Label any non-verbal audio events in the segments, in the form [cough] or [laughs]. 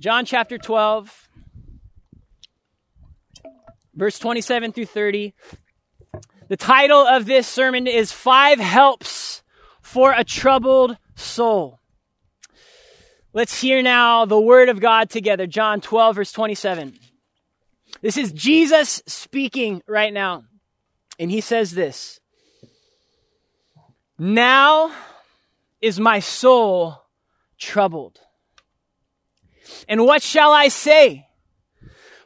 John chapter 12, verse 27 through 30. The title of this sermon is Five Helps for a Troubled Soul. Let's hear now the word of God together. John 12, verse 27. This is Jesus speaking right now. And he says this Now is my soul troubled. And what shall I say?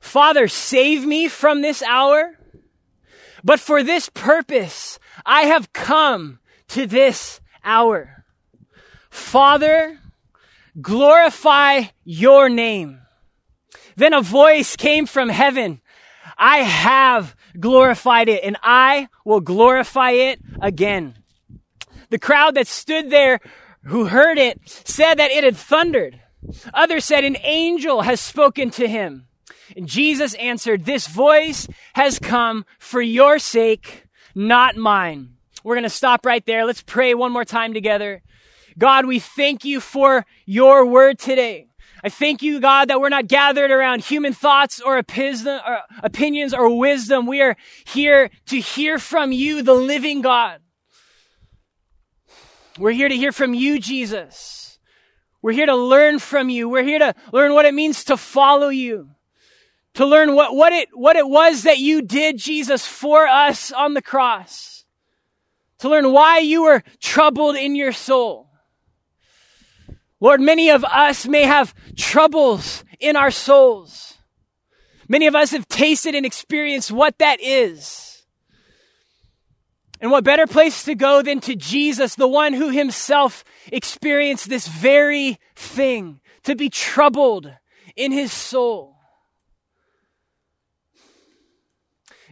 Father, save me from this hour. But for this purpose, I have come to this hour. Father, glorify your name. Then a voice came from heaven. I have glorified it and I will glorify it again. The crowd that stood there who heard it said that it had thundered. Others said an angel has spoken to him. And Jesus answered, this voice has come for your sake, not mine. We're going to stop right there. Let's pray one more time together. God, we thank you for your word today. I thank you, God, that we're not gathered around human thoughts or, opinions or wisdom. We are here to hear from you, the living God. We're here to hear from you, Jesus. We're here to learn from you. We're here to learn what it means to follow you. To learn what, what it, what it was that you did, Jesus, for us on the cross. To learn why you were troubled in your soul. Lord, many of us may have troubles in our souls. Many of us have tasted and experienced what that is. And what better place to go than to Jesus, the one who himself experienced this very thing, to be troubled in his soul.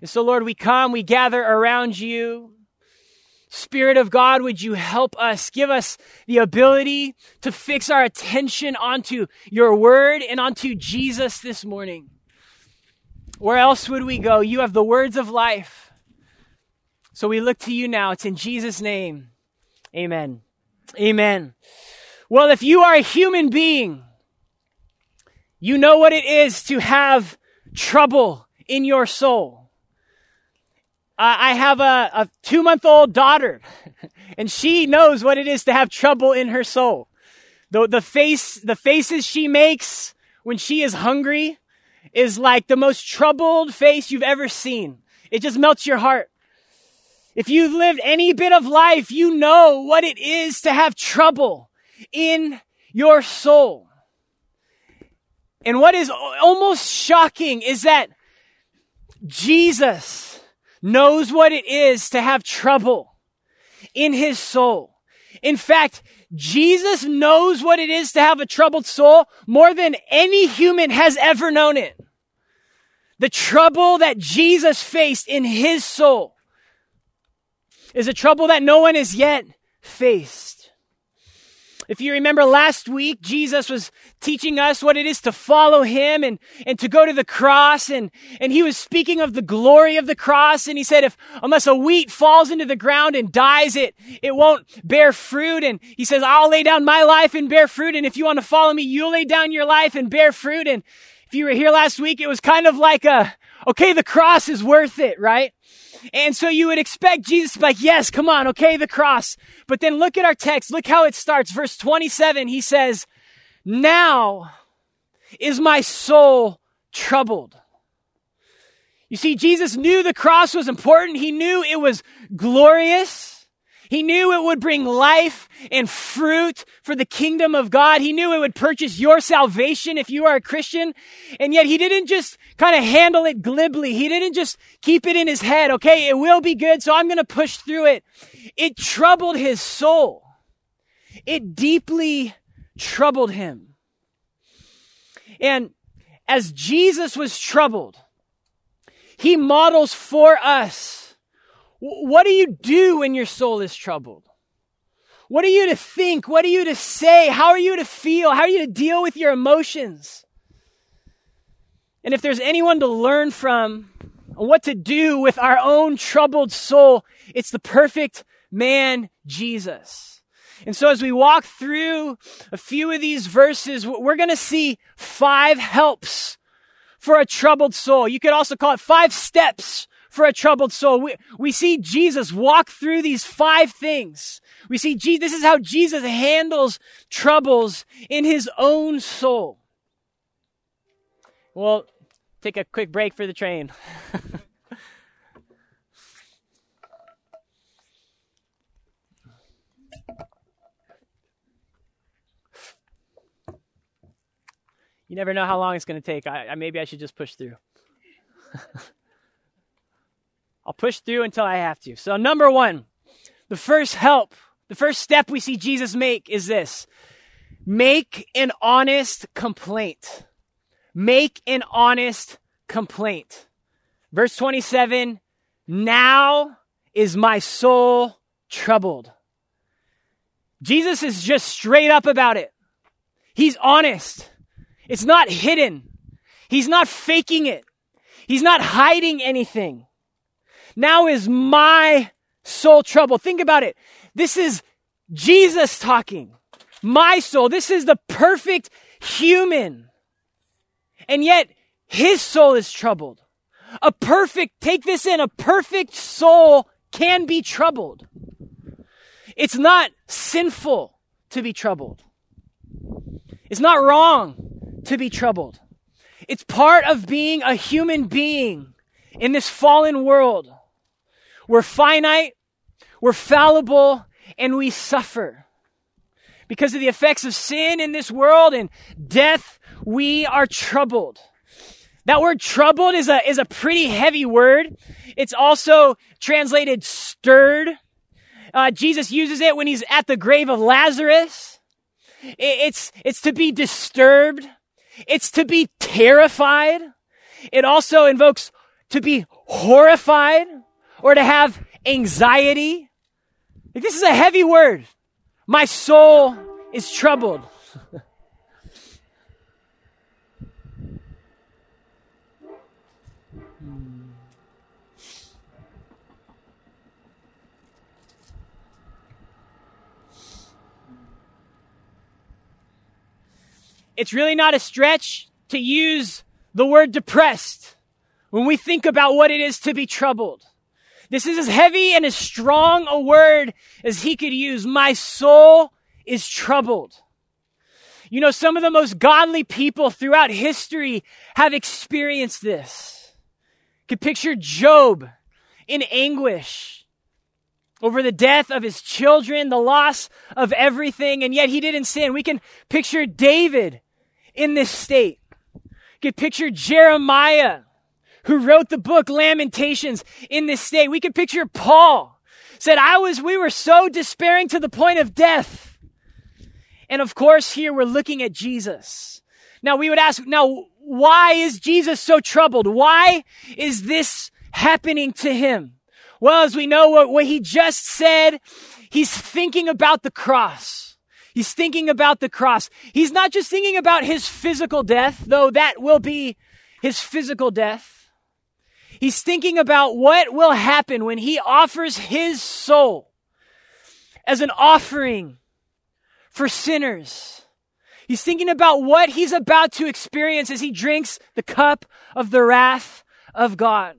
And so, Lord, we come, we gather around you. Spirit of God, would you help us? Give us the ability to fix our attention onto your word and onto Jesus this morning. Where else would we go? You have the words of life. So we look to you now. It's in Jesus' name. Amen. Amen. Well, if you are a human being, you know what it is to have trouble in your soul. I have a, a two month old daughter, [laughs] and she knows what it is to have trouble in her soul. The, the face, the faces she makes when she is hungry is like the most troubled face you've ever seen. It just melts your heart. If you've lived any bit of life, you know what it is to have trouble in your soul. And what is almost shocking is that Jesus knows what it is to have trouble in his soul. In fact, Jesus knows what it is to have a troubled soul more than any human has ever known it. The trouble that Jesus faced in his soul is a trouble that no one has yet faced. If you remember last week, Jesus was teaching us what it is to follow him and, and to go to the cross. And, and he was speaking of the glory of the cross. And he said, if, unless a wheat falls into the ground and dies, it, it won't bear fruit. And he says, I'll lay down my life and bear fruit. And if you want to follow me, you'll lay down your life and bear fruit. And if you were here last week, it was kind of like a, okay, the cross is worth it, right? And so you would expect Jesus to be like, yes, come on, okay, the cross. But then look at our text. Look how it starts. Verse 27, he says, now is my soul troubled. You see, Jesus knew the cross was important. He knew it was glorious. He knew it would bring life and fruit for the kingdom of God. He knew it would purchase your salvation if you are a Christian. And yet he didn't just kind of handle it glibly. He didn't just keep it in his head. Okay, it will be good, so I'm going to push through it. It troubled his soul. It deeply troubled him. And as Jesus was troubled, he models for us what do you do when your soul is troubled? What are you to think? What are you to say? How are you to feel? How are you to deal with your emotions? And if there's anyone to learn from on what to do with our own troubled soul, it's the perfect man, Jesus. And so as we walk through a few of these verses, we're going to see five helps for a troubled soul. You could also call it five steps for a troubled soul. We, we see Jesus walk through these five things. We see Jesus, this is how Jesus handles troubles in his own soul. Well, take a quick break for the train. [laughs] You never know how long it's going to take. I, I, maybe I should just push through. [laughs] I'll push through until I have to. So, number one, the first help, the first step we see Jesus make is this make an honest complaint. Make an honest complaint. Verse 27 Now is my soul troubled. Jesus is just straight up about it. He's honest. It's not hidden. He's not faking it. He's not hiding anything. Now is my soul trouble. Think about it. This is Jesus talking. My soul. This is the perfect human. And yet his soul is troubled. A perfect, take this in, a perfect soul can be troubled. It's not sinful to be troubled. It's not wrong to be troubled. It's part of being a human being in this fallen world. We're finite, we're fallible, and we suffer. Because of the effects of sin in this world and death, we are troubled. That word troubled is a, is a pretty heavy word. It's also translated stirred. Uh, Jesus uses it when he's at the grave of Lazarus. It's, it's to be disturbed. It's to be terrified. It also invokes to be horrified or to have anxiety. This is a heavy word. My soul is troubled. It's really not a stretch to use the word depressed when we think about what it is to be troubled. This is as heavy and as strong a word as he could use. My soul is troubled. You know, some of the most godly people throughout history have experienced this. You could picture Job in anguish over the death of his children, the loss of everything, and yet he didn't sin. We can picture David in this state. You could picture Jeremiah, who wrote the book Lamentations in this state. We could picture Paul said, I was, we were so despairing to the point of death. And of course, here we're looking at Jesus. Now we would ask, now, why is Jesus so troubled? Why is this happening to him? Well, as we know what, what he just said, he's thinking about the cross. He's thinking about the cross. He's not just thinking about his physical death, though that will be his physical death. He's thinking about what will happen when he offers his soul as an offering for sinners. He's thinking about what he's about to experience as he drinks the cup of the wrath of God.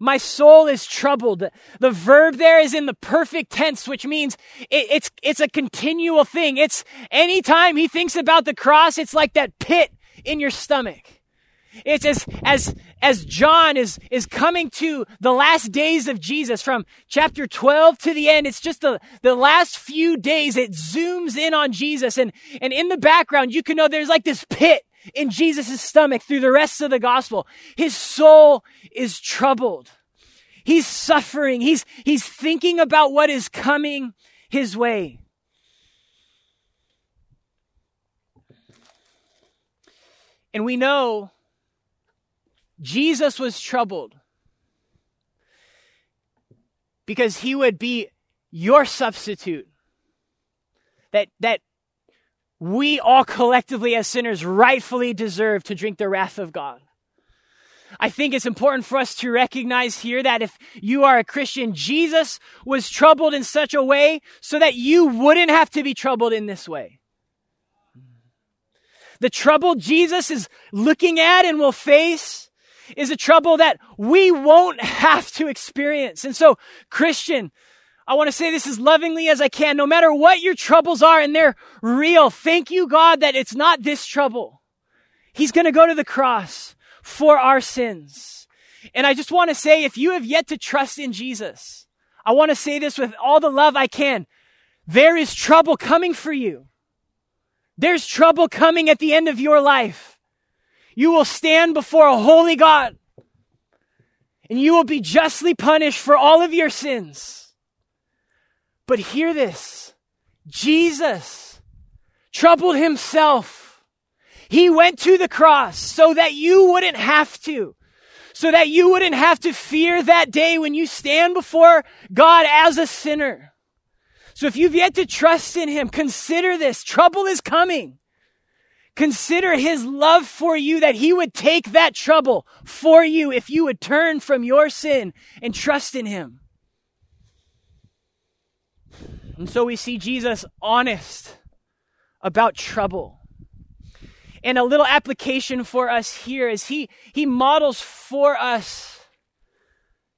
My soul is troubled. The verb there is in the perfect tense, which means it, it's, it's a continual thing. It's anytime he thinks about the cross, it's like that pit in your stomach. It's as, as, as John is, is coming to the last days of Jesus from chapter 12 to the end. It's just the, the last few days. It zooms in on Jesus. And, and in the background, you can know there's like this pit in Jesus' stomach through the rest of the gospel. His soul is troubled. He's suffering. He's, he's thinking about what is coming his way. And we know Jesus was troubled because he would be your substitute. That, that we all collectively as sinners rightfully deserve to drink the wrath of God. I think it's important for us to recognize here that if you are a Christian, Jesus was troubled in such a way so that you wouldn't have to be troubled in this way. The trouble Jesus is looking at and will face is a trouble that we won't have to experience. And so, Christian, I want to say this as lovingly as I can. No matter what your troubles are and they're real, thank you, God, that it's not this trouble. He's going to go to the cross for our sins. And I just want to say, if you have yet to trust in Jesus, I want to say this with all the love I can. There is trouble coming for you. There's trouble coming at the end of your life. You will stand before a holy God and you will be justly punished for all of your sins. But hear this Jesus troubled himself. He went to the cross so that you wouldn't have to. So that you wouldn't have to fear that day when you stand before God as a sinner. So if you've yet to trust in Him, consider this. Trouble is coming. Consider his love for you that he would take that trouble for you if you would turn from your sin and trust in him. And so we see Jesus honest about trouble. And a little application for us here is he, he models for us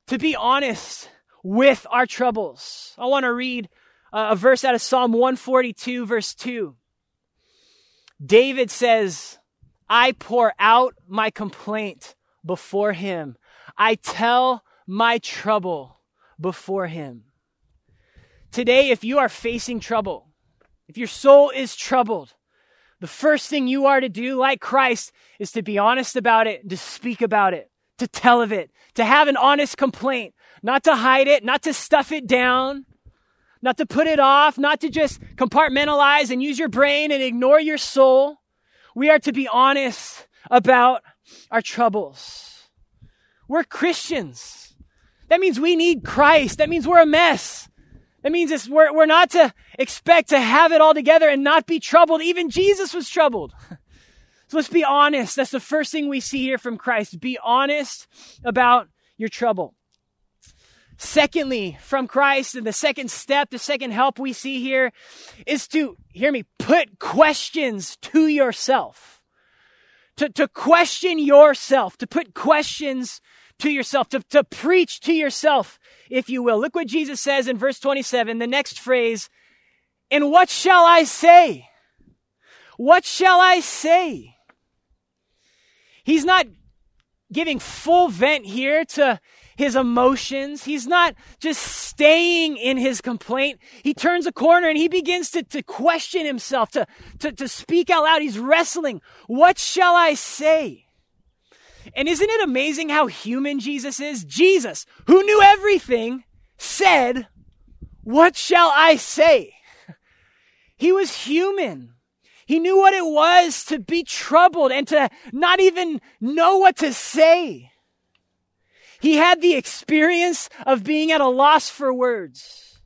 to be honest with our troubles. I want to read uh, a verse out of Psalm 142, verse 2. David says, I pour out my complaint before him. I tell my trouble before him. Today, if you are facing trouble, if your soul is troubled, the first thing you are to do, like Christ, is to be honest about it, to speak about it, to tell of it, to have an honest complaint, not to hide it, not to stuff it down, not to put it off, not to just compartmentalize and use your brain and ignore your soul. We are to be honest about our troubles. We're Christians. That means we need Christ. That means we're a mess. That means we're, we're not to expect to have it all together and not be troubled. Even Jesus was troubled. [laughs] So let's be honest. That's the first thing we see here from Christ. Be honest about your trouble. Secondly, from Christ, and the second step, the second help we see here is to, hear me, put questions to yourself. To, to question yourself, to put questions to yourself, to, to preach to yourself, if you will. Look what Jesus says in verse 27, the next phrase, and what shall I say? What shall I say? He's not giving full vent here to his emotions. He's not just staying in his complaint. He turns a corner and he begins to, to question himself, to, to, to speak out loud. He's wrestling. What shall I say? And isn't it amazing how human Jesus is? Jesus, who knew everything, said, What shall I say? [laughs] He was human. He knew what it was to be troubled and to not even know what to say. He had the experience of being at a loss for words,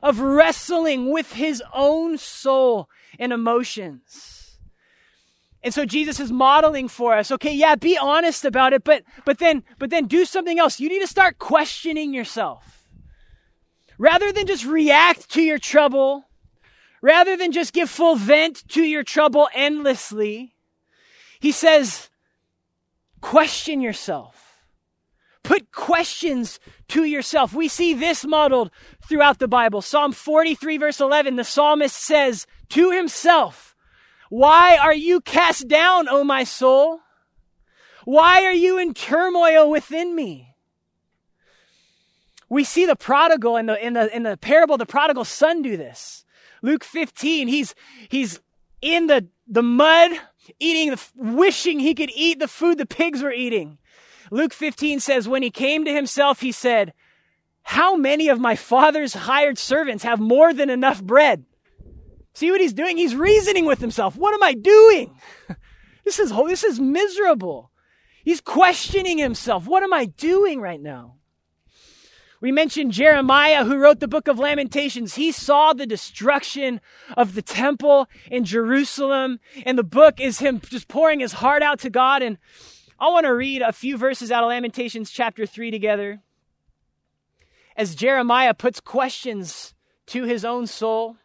of wrestling with his own soul and emotions. And so Jesus is modeling for us, okay, yeah, be honest about it, but, but then, but then do something else. You need to start questioning yourself. Rather than just react to your trouble, rather than just give full vent to your trouble endlessly, he says, question yourself. Put questions to yourself. We see this modeled throughout the Bible. Psalm 43 verse 11, the psalmist says to himself, Why are you cast down, O my soul? Why are you in turmoil within me? We see the prodigal in the, in the, in the parable, the prodigal son do this. Luke 15, he's, he's in the, the mud, eating, the, wishing he could eat the food the pigs were eating. Luke 15 says, when he came to himself, he said, how many of my father's hired servants have more than enough bread? See what he's doing? He's reasoning with himself. What am I doing? [laughs] This is, this is miserable. He's questioning himself. What am I doing right now? We mentioned Jeremiah, who wrote the book of Lamentations. He saw the destruction of the temple in Jerusalem, and the book is him just pouring his heart out to God. And I want to read a few verses out of Lamentations chapter 3 together as Jeremiah puts questions to his own soul.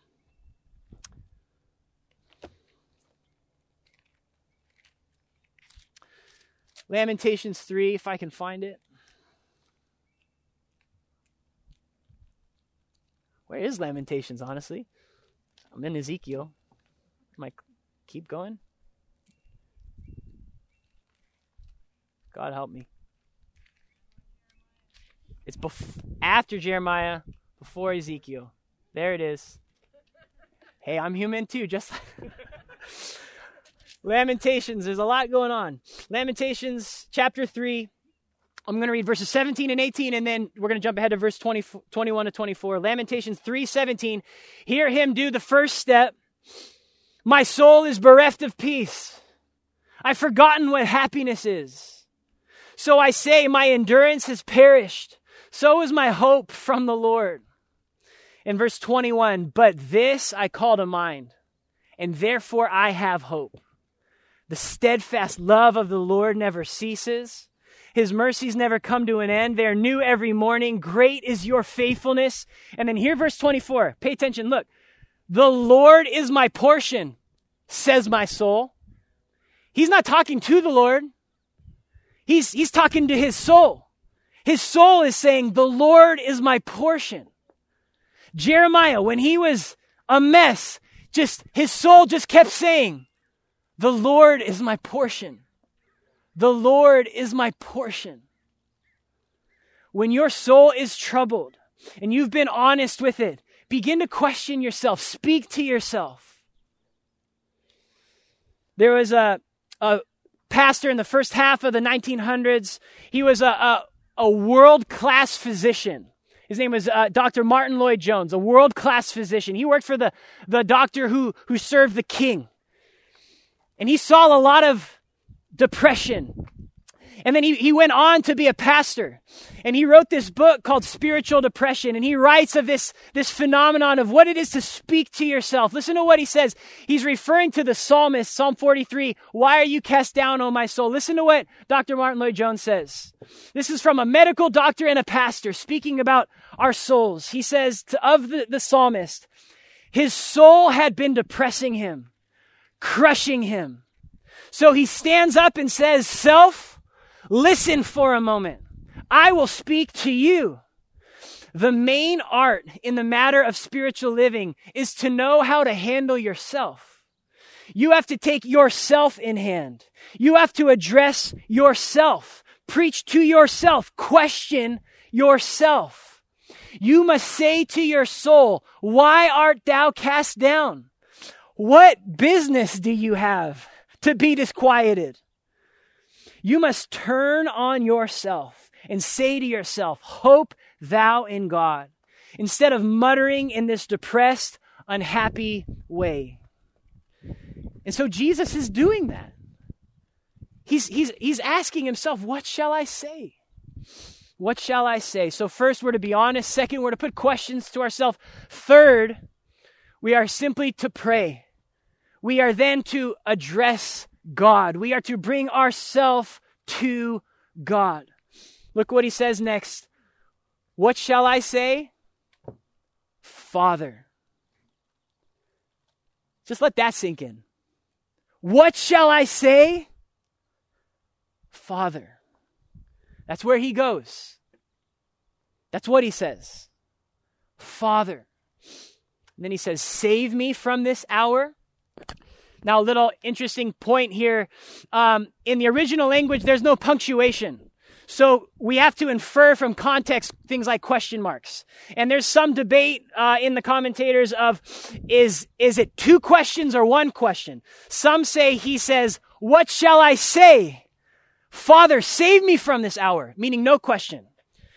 Lamentations 3, if I can find it. Where is Lamentations, honestly? I'm in Ezekiel. Am I keep going? God help me. It's bef- after Jeremiah, before Ezekiel. There it is. Hey, I'm human too, just [laughs] Lamentations, there's a lot going on. Lamentations chapter 3. I'm going to read verses 17 and 18 and then we're going to jump ahead to verse 20, 21 to 24. Lamentations 3:17. Hear him do the first step. My soul is bereft of peace. I've forgotten what happiness is. So I say, my endurance has perished. So is my hope from the Lord. In verse 21, but this I call to mind, and therefore I have hope. The steadfast love of the Lord never ceases. His mercies never come to an end. They are new every morning. Great is your faithfulness. And then here, verse 24. Pay attention. Look. The Lord is my portion, says my soul. He's not talking to the Lord. He's, he's talking to his soul. His soul is saying, the Lord is my portion. Jeremiah, when he was a mess, just, his soul just kept saying, the Lord is my portion. The Lord is my portion. When your soul is troubled and you've been honest with it, begin to question yourself. Speak to yourself. There was a, a pastor in the first half of the 1900s. He was a, a, a world class physician. His name was uh, Dr. Martyn Lloyd-Jones, a world class physician. He worked for the, the doctor who, who served the king. And he saw a lot of depression. And then he, he went on to be a pastor. And he wrote this book called Spiritual Depression. And he writes of this, this phenomenon of what it is to speak to yourself. Listen to what he says. He's referring to the psalmist, Psalm 43. Why are you cast down, O my soul? Listen to what Dr. Martyn Lloyd-Jones says. This is from a medical doctor and a pastor speaking about our souls. He says to, of the, the psalmist, his soul had been depressing him crushing him. So he stands up and says, Self, listen for a moment. I will speak to you. The main art in the matter of spiritual living is to know how to handle yourself. You have to take yourself in hand. You have to address yourself, preach to yourself, question yourself. You must say to your soul, Why art thou cast down? What business do you have to be disquieted? You must turn on yourself and say to yourself, Hope thou in God, instead of muttering in this depressed, unhappy way. And so Jesus is doing that. He's, he's, he's asking himself, What shall I say? What shall I say? So, first, we're to be honest. Second, we're to put questions to ourselves. Third, we are simply to pray we are then to address God. We are to bring ourselves to God. Look what he says next. What shall I say? Father. Just let that sink in. What shall I say? Father. That's where he goes. That's what he says. Father. And then he says, Save me from this hour. Now, a little interesting point here. Um, in the original language, there's no punctuation. So we have to infer from context things like question marks. And there's some debate uh, in the commentators of is is it two questions or one question? Some say he says, "What shall I say? Father, save me from this hour," meaning no question.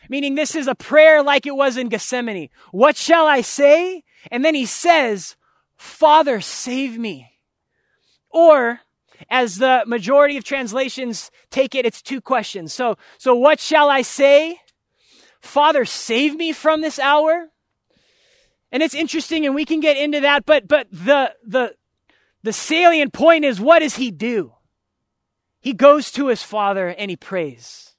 Meaning this is a prayer like it was in Gethsemane. What shall I say? And then he says, "Father, save me." Or, as the majority of translations take it, it's two questions. So, so what shall I say? Father, save me from this hour. And it's interesting, and we can get into that, but, but the, the, the salient point is what does he do? he goes to his father and he prays.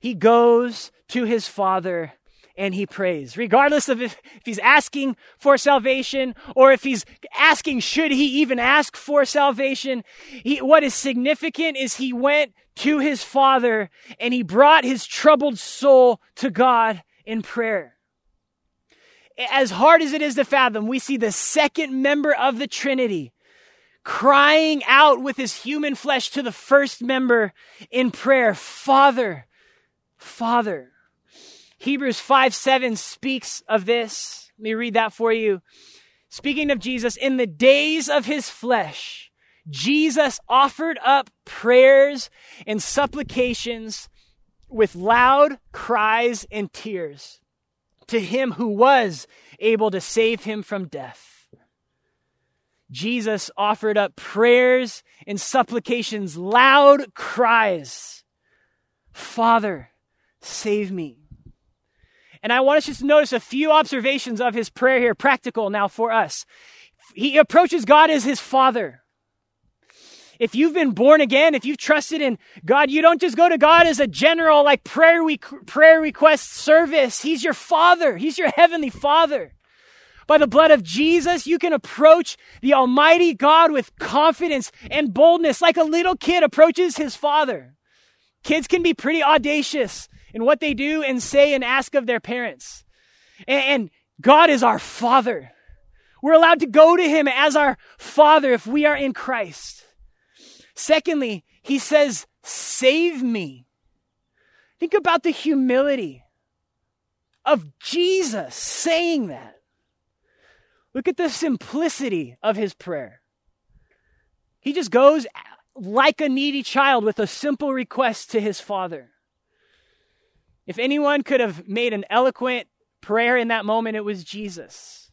He goes to his father and he prays, regardless of if, if he's asking for salvation or if he's asking, should he even ask for salvation. He, what is significant is he went to his father and he brought his troubled soul to God in prayer. As hard as it is to fathom, we see the second member of the Trinity crying out with his human flesh to the first member in prayer Father, Father. Hebrews 5 7 speaks of this. Let me read that for you. Speaking of Jesus, in the days of his flesh, Jesus offered up prayers and supplications with loud cries and tears to him who was able to save him from death. Jesus offered up prayers and supplications, loud cries Father, save me. And I want us just to notice a few observations of his prayer here, practical now for us. He approaches God as his father. If you've been born again, if you've trusted in God, you don't just go to God as a general, like prayer, prayer request service. He's your father. He's your heavenly father. By the blood of Jesus, you can approach the Almighty God with confidence and boldness, like a little kid approaches his father. Kids can be pretty audacious in what they do and say and ask of their parents. And, God is our Father. We're allowed to go to Him as our Father if we are in Christ. Secondly, He says, Save me. Think about the humility of Jesus saying that. Look at the simplicity of his prayer. He just goes like a needy child with a simple request to his father. If anyone could have made an eloquent prayer in that moment, it was Jesus.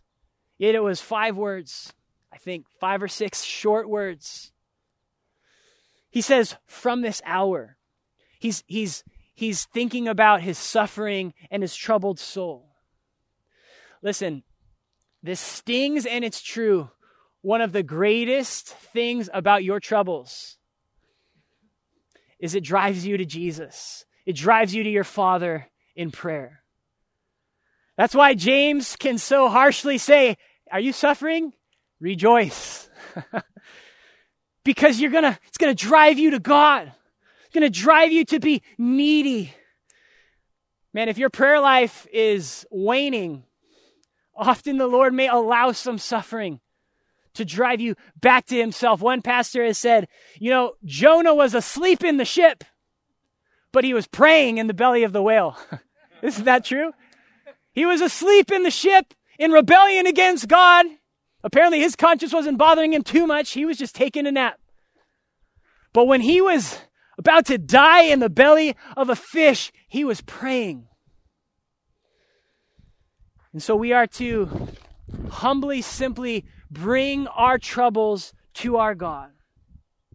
Yet it was five words, I think, five or six short words. He says, from this hour. He's, he's, he's thinking about his suffering and his troubled soul. Listen, this stings and it's true. One of the greatest things about your troubles is it drives you to Jesus. It drives you to your Father in prayer. That's why James can so harshly say, Are you suffering? Rejoice. [laughs] because you're gonna, it's gonna drive you to God. It's gonna drive you to be needy. Man, if your prayer life is waning, often the Lord may allow some suffering to drive you back to Himself. One pastor has said, you know, Jonah was asleep in the ship but he was praying in the belly of the whale. [laughs] Isn't that true? He was asleep in the ship in rebellion against God. Apparently, his conscience wasn't bothering him too much. He was just taking a nap. But when he was about to die in the belly of a fish, he was praying. And so we are to humbly, simply bring our troubles to our God.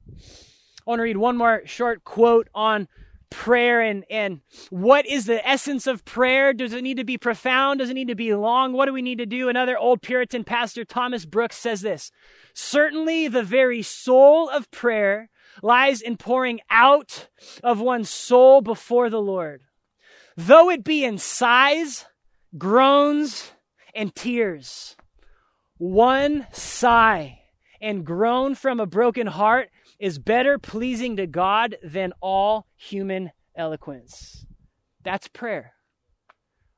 I want to read one more short quote on prayer and, and what is the essence of prayer? Does it need to be profound? Does it need to be long? What do we need to do? Another old Puritan pastor, Thomas Brooks, says this Certainly, the very soul of prayer lies in pouring out of one's soul before the Lord. Though it be in sighs, groans, and tears, one sigh and groan from a broken heart is better pleasing to God than all human eloquence. That's prayer.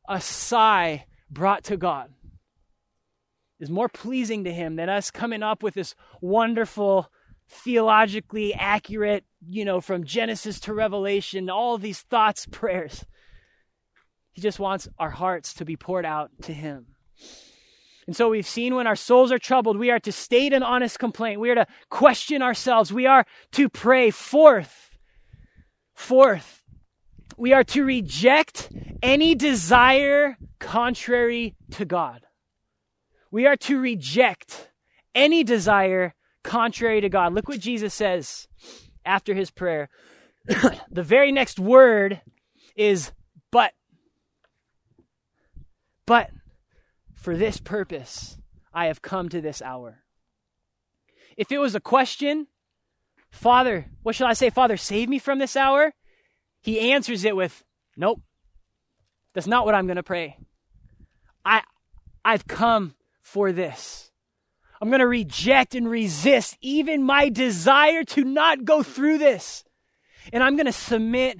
A sigh brought to God is more pleasing to Him than us coming up with this wonderful, theologically accurate, you know, from Genesis to Revelation, all these thoughts, [laughs] prayers. He just wants our hearts to be poured out to Him. And so we've seen when our souls are troubled, we are to state an honest complaint. We are to question ourselves. We are to pray. Fourth, fourth, we are to reject any desire contrary to God. We are to reject any desire contrary to God. Look what Jesus says after his prayer. [coughs] the very next word is but. But. For this purpose I have come to this hour. If it was a question, Father, what shall I say? Father, save me from this hour? He answers it with, Nope. That's not what I'm going to pray. I, I've come for this. I'm going to reject and resist even my desire to not go through this. And I'm going to submit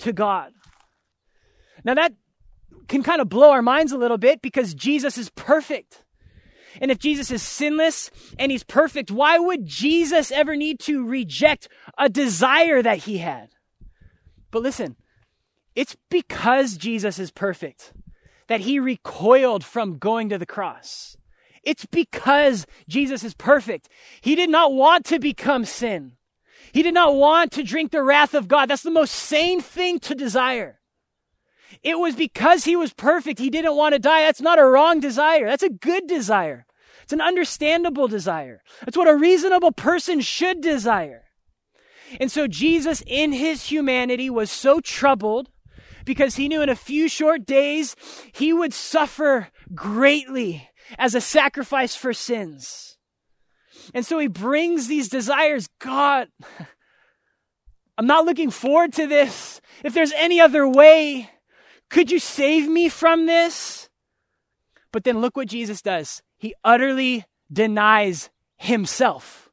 to God. Now, that can kind of blow our minds a little bit because Jesus is perfect. And if Jesus is sinless and he's perfect, why would Jesus ever need to reject a desire that he had? But listen, it's because Jesus is perfect that he recoiled from going to the cross. It's because Jesus is perfect. He did not want to become sin. He did not want to drink the wrath of God. That's the most sane thing to desire. It was because he was perfect. He didn't want to die. That's not a wrong desire. That's a good desire. It's an understandable desire. That's what a reasonable person should desire. And so Jesus, in his humanity, was so troubled because he knew in a few short days he would suffer greatly as a sacrifice for sins. And so he brings these desires God, [laughs] I'm not looking forward to this. If there's any other way, could you save me from this? But then look what Jesus does. He utterly denies himself.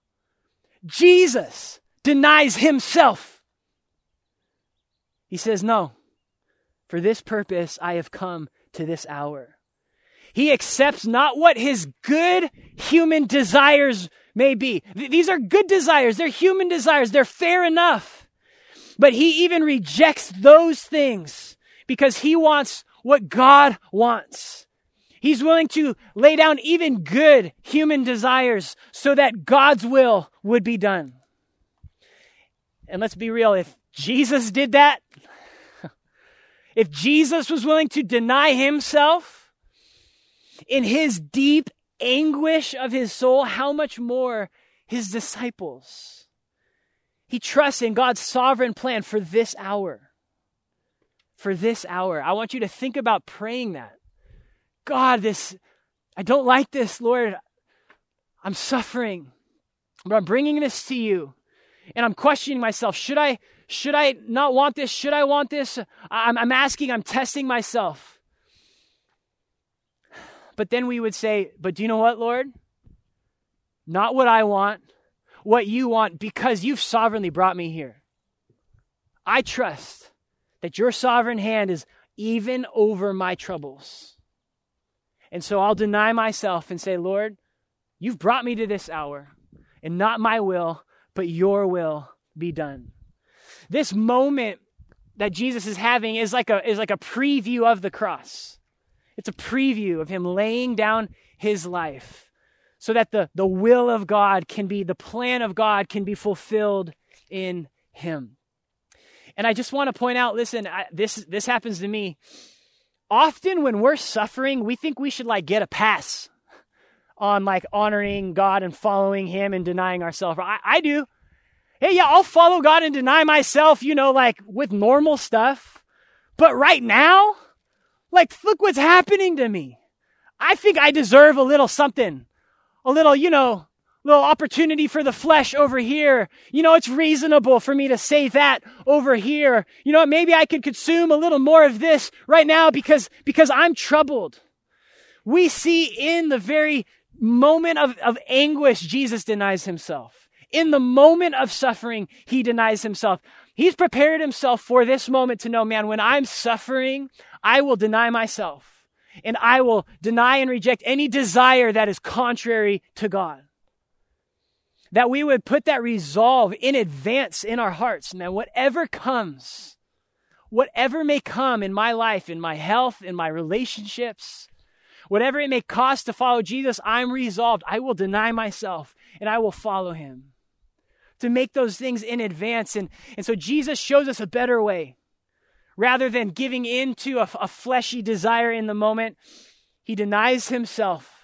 Jesus denies himself. He says, No, for this purpose I have come to this hour. He accepts not what his good human desires may be. Th- these are good desires. They're human desires. They're fair enough. But he even rejects those things because he wants what God wants. He's willing to lay down even good human desires so that God's will would be done. And let's be real, if Jesus did that, [laughs] if Jesus was willing to deny himself in his deep anguish of his soul, how much more his disciples? He trusts in God's sovereign plan for this hour for this hour. I want you to think about praying that. God, this, I don't like this, Lord. I'm suffering, but I'm bringing this to you. And I'm questioning myself. Should I, should I not want this? Should I want this? I'm, I'm asking, I'm testing myself. But then we would say, but do you know what, Lord? Not what I want, what you want, because you've sovereignly brought me here. I trust that your sovereign hand is even over my troubles. And so I'll deny myself and say, Lord, you've brought me to this hour, and not my will, but your will be done. This moment that Jesus is having is like a, is like a preview of the cross. It's a preview of him laying down his life so that the, the will of God can be, the plan of God can be fulfilled in him. And I just want to point out, listen, I, this this happens to me. Often when we're suffering, we think we should like get a pass on like honoring God and following him and denying ourselves. I, I do. Hey, yeah, I'll follow God and deny myself, you know, like with normal stuff. But right now, like look what's happening to me. I think I deserve a little something. A little, you know, little opportunity for the flesh over here. You know, it's reasonable for me to say that over here. You know, maybe I could consume a little more of this right now because, because I'm troubled. We see in the very moment of, of anguish, Jesus denies himself. In the moment of suffering, he denies himself. He's prepared himself for this moment to know, man, when I'm suffering, I will deny myself and I will deny and reject any desire that is contrary to God that we would put that resolve in advance in our hearts. Man, whatever comes, whatever may come in my life, in my health, in my relationships, whatever it may cost to follow Jesus, I'm resolved. I will deny myself and I will follow him. To make those things in advance. And, and so Jesus shows us a better way. Rather than giving in to a, a fleshy desire in the moment, he denies himself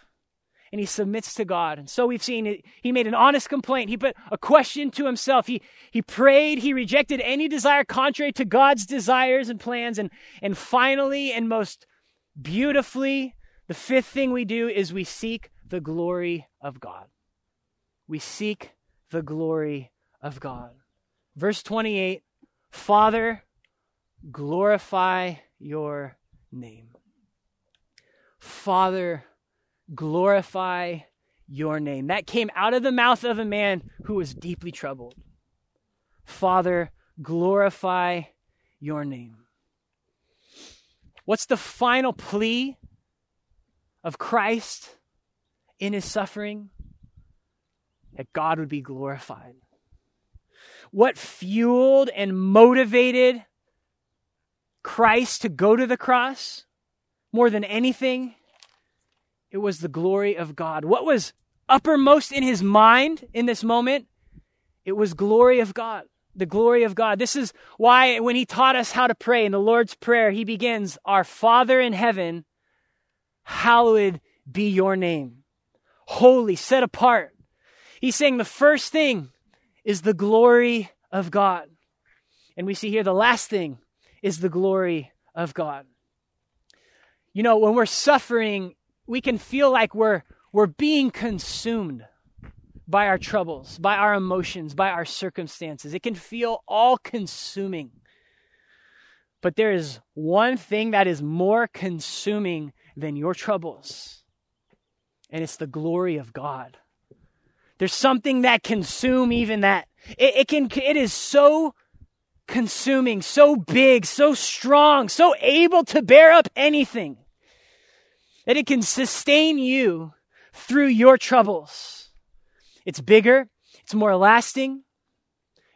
and he submits to God. And so we've seen it. he made an honest complaint. He put a question to himself. He, he prayed. He rejected any desire contrary to God's desires and plans. And, and finally, and most beautifully, the fifth thing we do is we seek the glory of God. We seek the glory of God. Verse 28 Father, glorify your name. Father, glorify your name. That came out of the mouth of a man who was deeply troubled. Father, glorify your name. What's the final plea of Christ in his suffering? That God would be glorified. What fueled and motivated Christ to go to the cross more than anything? It was the glory of God. What was uppermost in his mind in this moment? It was glory of God. The glory of God. This is why when he taught us how to pray in the Lord's Prayer, he begins, Our Father in heaven, hallowed be your name. Holy, set apart. He's saying the first thing is the glory of God. And we see here the last thing is the glory of God. You know, when we're suffering, we can feel like we're, we're being consumed by our troubles, by our emotions, by our circumstances. It can feel all consuming. But there is one thing that is more consuming than your troubles, and it's the glory of God. There's something that consume even that. It, it can it is so consuming, so big, so strong, so able to bear up anything that it can sustain you through your troubles. It's bigger, it's more lasting,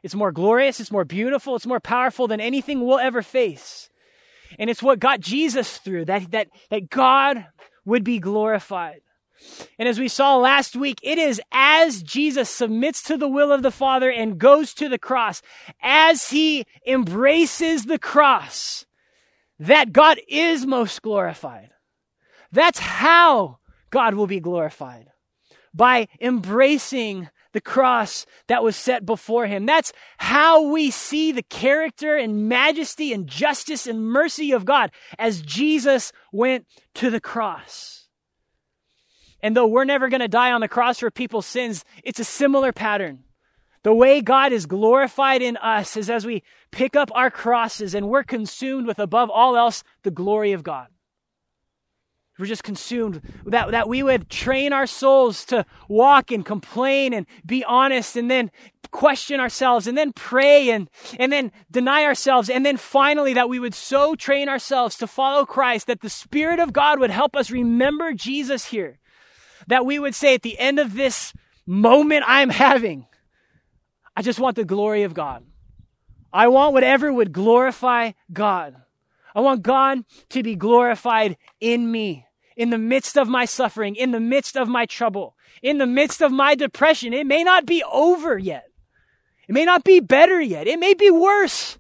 it's more glorious, it's more beautiful, it's more powerful than anything we'll ever face. And it's what got Jesus through, that, that, that God would be glorified. And as we saw last week, it is as Jesus submits to the will of the Father and goes to the cross, as he embraces the cross, that God is most glorified. That's how God will be glorified by embracing the cross that was set before him. That's how we see the character and majesty and justice and mercy of God as Jesus went to the cross. And though we're never going to die on the cross for people's sins, it's a similar pattern. The way God is glorified in us is as we pick up our crosses and we're consumed with, above all else, the glory of God. We're just consumed that, that we would train our souls to walk and complain and be honest and then question ourselves and then pray and, and then deny ourselves. And then finally, that we would so train ourselves to follow Christ that the Spirit of God would help us remember Jesus here. That we would say at the end of this moment I'm having, I just want the glory of God. I want whatever would glorify God. I want God to be glorified in me in the midst of my suffering, in the midst of my trouble, in the midst of my depression. It may not be over yet. It may not be better yet. It may be worse.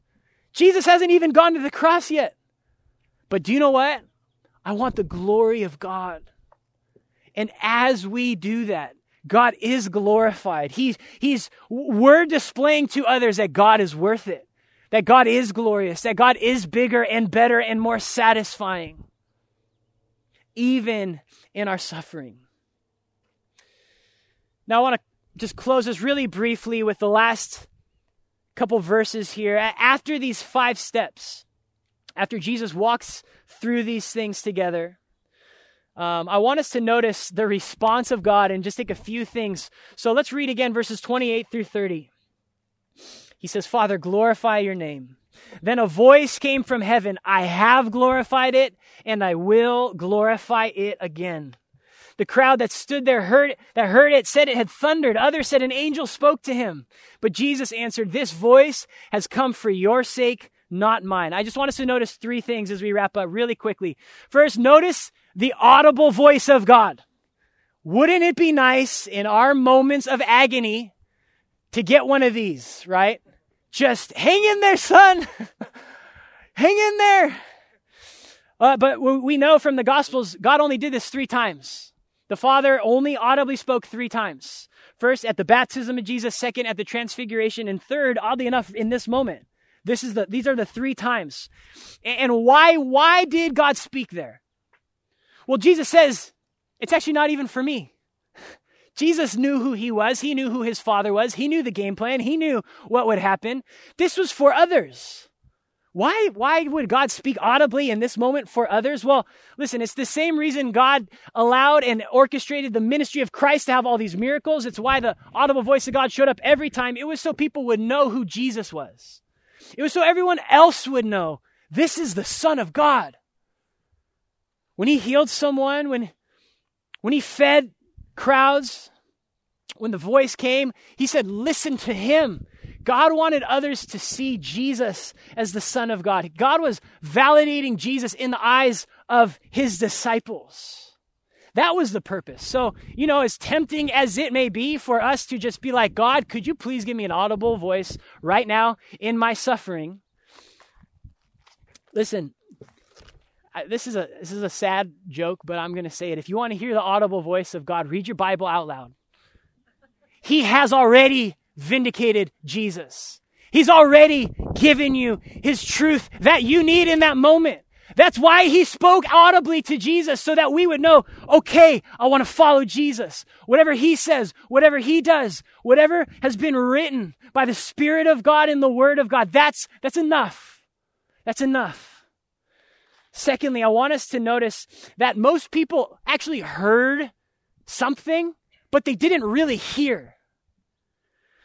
Jesus hasn't even gone to the cross yet. But do you know what? I want the glory of God. And as we do that, God is glorified. He's, he's, we're displaying to others that God is worth it, that God is glorious, that God is bigger and better and more satisfying even in our suffering. Now, I want to just close this really briefly with the last couple verses here. After these five steps, after Jesus walks through these things together, um, I want us to notice the response of God and just take a few things. So let's read again verses 28 through 30. He says, Father, glorify your name. Then a voice came from heaven I have glorified it, and I will glorify it again. The crowd that stood there heard that heard it said it had thundered. Others said an angel spoke to him. But Jesus answered, This voice has come for your sake, not mine. I just want us to notice three things as we wrap up really quickly. First, notice the audible voice of God. Wouldn't it be nice in our moments of agony to get one of these, right? Just hang in there, son. [laughs] hang in there. Uh, but we know from the Gospels, God only did this three times. The Father only audibly spoke three times. First, at the baptism of Jesus. Second, at the transfiguration. And third, oddly enough, in this moment. This is the, these are the three times. And why, why did God speak there? Well, Jesus says, it's actually not even for me. Jesus knew who he was. He knew who his father was. He knew the game plan. He knew what would happen. This was for others. Why, why would God speak audibly in this moment for others? Well, listen, it's the same reason God allowed and orchestrated the ministry of Christ to have all these miracles. It's why the audible voice of God showed up every time. It was so people would know who Jesus was. It was so everyone else would know this is the Son of God. When he healed someone, when, when he fed crowds, when the voice came, he said, Listen to him. God wanted others to see Jesus as the Son of God. God was validating Jesus in the eyes of his disciples. That was the purpose. So, you know, as tempting as it may be for us to just be like, God, could you please give me an audible voice right now in my suffering? Listen, I, this is a this is a sad joke, but I'm going to say it. If you want to hear the audible voice of God, read your Bible out loud. He has already vindicated Jesus. He's already given you his truth that you need in that moment. That's why he spoke audibly to Jesus so that we would know, okay, I want to follow Jesus. Whatever he says, whatever he does, whatever has been written by the Spirit of God in the Word of God, that's, that's enough. That's enough. Secondly, I want us to notice that most people actually heard something, but they didn't really hear.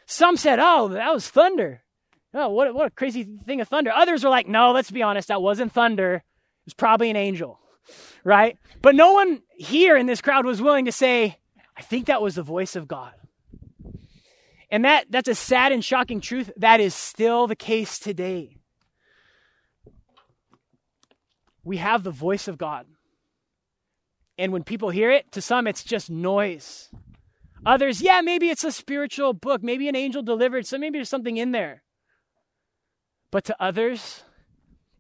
Some said, oh, that was thunder. Oh, what, what a crazy thing of thunder. Others were like, no, let's be honest, that wasn't thunder. It was probably an angel, right? But no one here in this crowd was willing to say, I think that was the voice of God. And that, that's a sad and shocking truth. That is still the case today. We have the voice of God. And when people hear it, to some, it's just noise. Others, yeah, maybe it's a spiritual book. Maybe an angel delivered. So maybe there's something in there. But to others,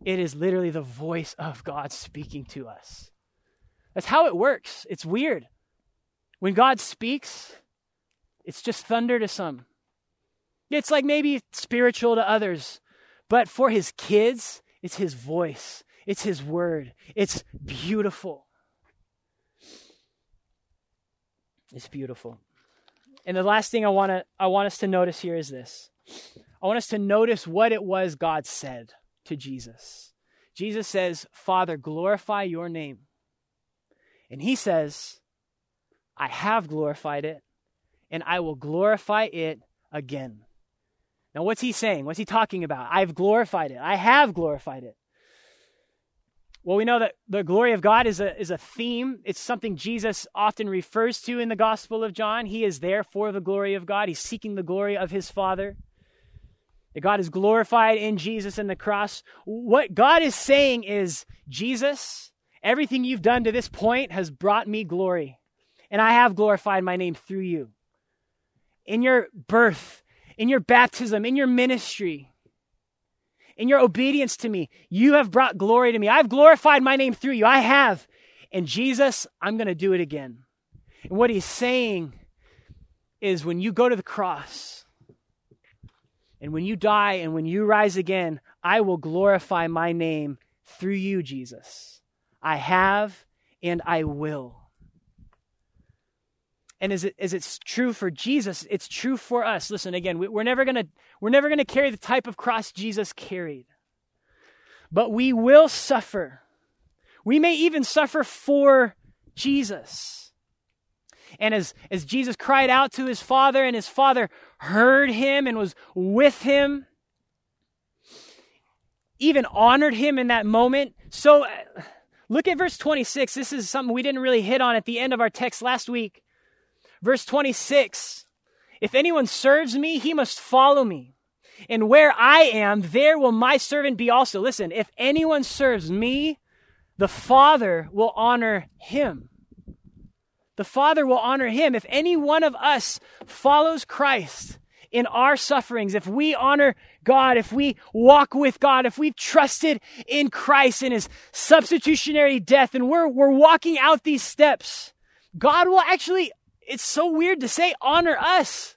it is literally the voice of God speaking to us. That's how it works. It's weird. When God speaks, it's just thunder to some. It's like maybe spiritual to others. But for his kids, it's his voice, it's his word. It's beautiful. It's beautiful. And the last thing I want to I want us to notice here is this. I want us to notice what it was God said to Jesus. Jesus says, "Father, glorify your name." And he says, "I have glorified it, and I will glorify it again." Now, what's he saying? What's he talking about? I've glorified it. I have glorified it. Well, we know that the glory of God is a, is a theme. It's something Jesus often refers to in the Gospel of John. He is there for the glory of God, he's seeking the glory of his Father. That God is glorified in Jesus and the cross. What God is saying is, Jesus, everything you've done to this point has brought me glory, and I have glorified my name through you. In your birth, in your baptism, in your ministry, in your obedience to me, you have brought glory to me. I've glorified my name through you. I have. And Jesus, I'm going to do it again. And what he's saying is when you go to the cross and when you die and when you rise again, I will glorify my name through you, Jesus. I have and I will. And as, it, as it's true for Jesus, it's true for us. Listen, again, we, we're never gonna we're never gonna carry the type of cross Jesus carried. But we will suffer. We may even suffer for Jesus. And as, as Jesus cried out to his father, and his father heard him and was with him, even honored him in that moment. So uh, look at verse 26. This is something we didn't really hit on at the end of our text last week. Verse 26 If anyone serves me, he must follow me. And where I am, there will my servant be also. Listen, if anyone serves me, the Father will honor him. The Father will honor him. If any one of us follows Christ in our sufferings, if we honor God, if we walk with God, if we've trusted in Christ in his substitutionary death, and we're, we're walking out these steps, God will actually it's so weird to say honor us.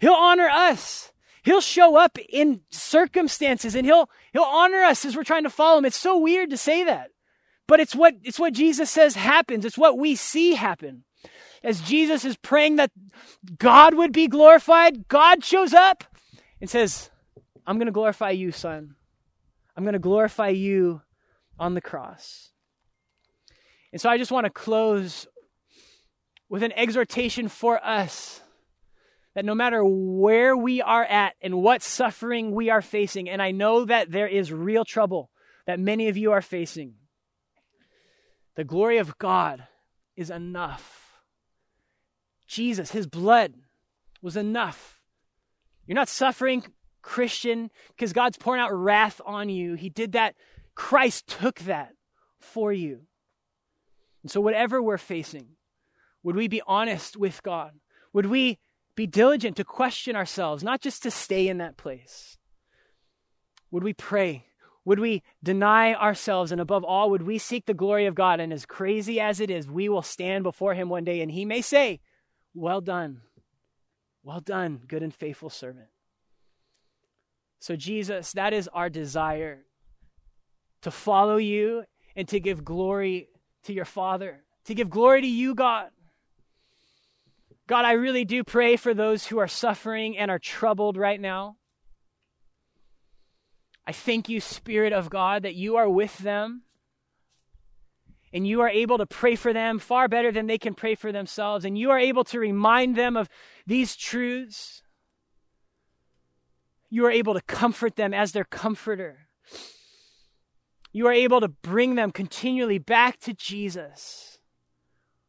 He'll honor us. He'll show up in circumstances and he'll he'll honor us as we're trying to follow him. It's so weird to say that. But it's what it's what Jesus says happens. It's what we see happen. as Jesus is praying that God would be glorified, God shows up and says, I'm going to glorify you, son. I'm going to glorify you on the cross. And so I just want to close with an exhortation for us that no matter where we are at and what suffering we are facing, and I know that there is real trouble that many of you are facing, the glory of God is enough. Jesus, his blood was enough. You're not suffering, Christian, because God's pouring out wrath on you. He did that. Christ took that for you. And so, whatever we're facing, would we be honest with God? Would we be diligent to question ourselves, not just to stay in that place? Would we pray? Would we deny ourselves? And above all, would we seek the glory of God? And as crazy as it is, we will stand before Him one day and He may say, Well done. Well done, good and faithful servant. So, Jesus, that is our desire to follow you and to give glory to your Father, to give glory to you, God. God, I really do pray for those who are suffering and are troubled right now. I thank you, Spirit of God, that you are with them and you are able to pray for them far better than they can pray for themselves, and you are able to remind them of these truths. You are able to comfort them as their comforter. You are able to bring them continually back to Jesus,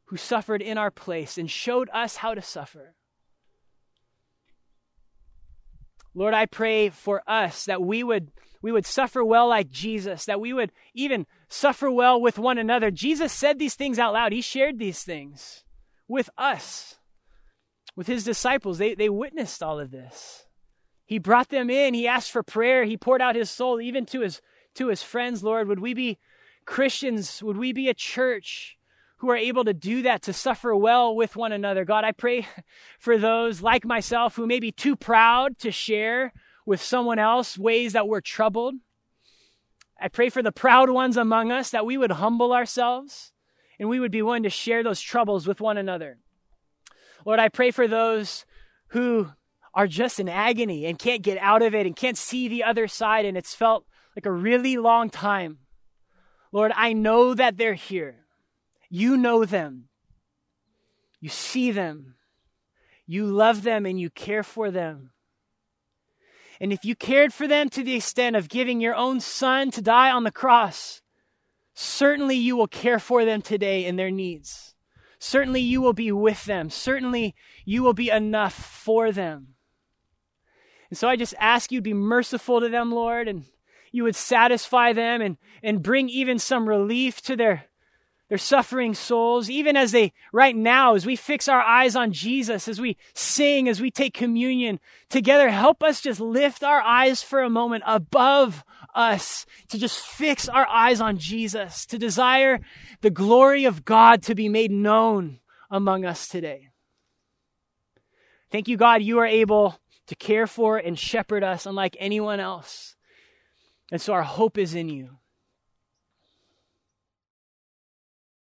who suffered in our place and showed us how to suffer. Lord, I pray for us that we would we would suffer well like Jesus, that we would even suffer well with one another. Jesus said these things out loud. He shared these things with us, with his disciples. They, they witnessed all of this. He brought them in. He asked for prayer. He poured out his soul even to his, to his friends, Lord. Would we be Christians? Would we be a church who are able to do that, to suffer well with one another? God, I pray for those like myself who may be too proud to share with someone else ways that we're troubled. I pray for the proud ones among us that we would humble ourselves and we would be willing to share those troubles with one another. Lord, I pray for those who are just in agony and can't get out of it and can't see the other side, and it's felt like a really long time. Lord, I know that they're here. You know them. You see them. You love them and you care for them. And if you cared for them to the extent of giving your own son to die on the cross, certainly you will care for them today in their needs. Certainly you will be with them. Certainly you will be enough for them. And so I just ask you to be merciful to them, Lord, and you would satisfy them and, and bring even some relief to their their suffering souls, even as they, right now, as we fix our eyes on Jesus, as we sing, as we take communion together, help us just lift our eyes for a moment above us, to just fix our eyes on Jesus, to desire the glory of God to be made known among us today. Thank you, God, you are able to care for and shepherd us unlike anyone else. And so our hope is in you.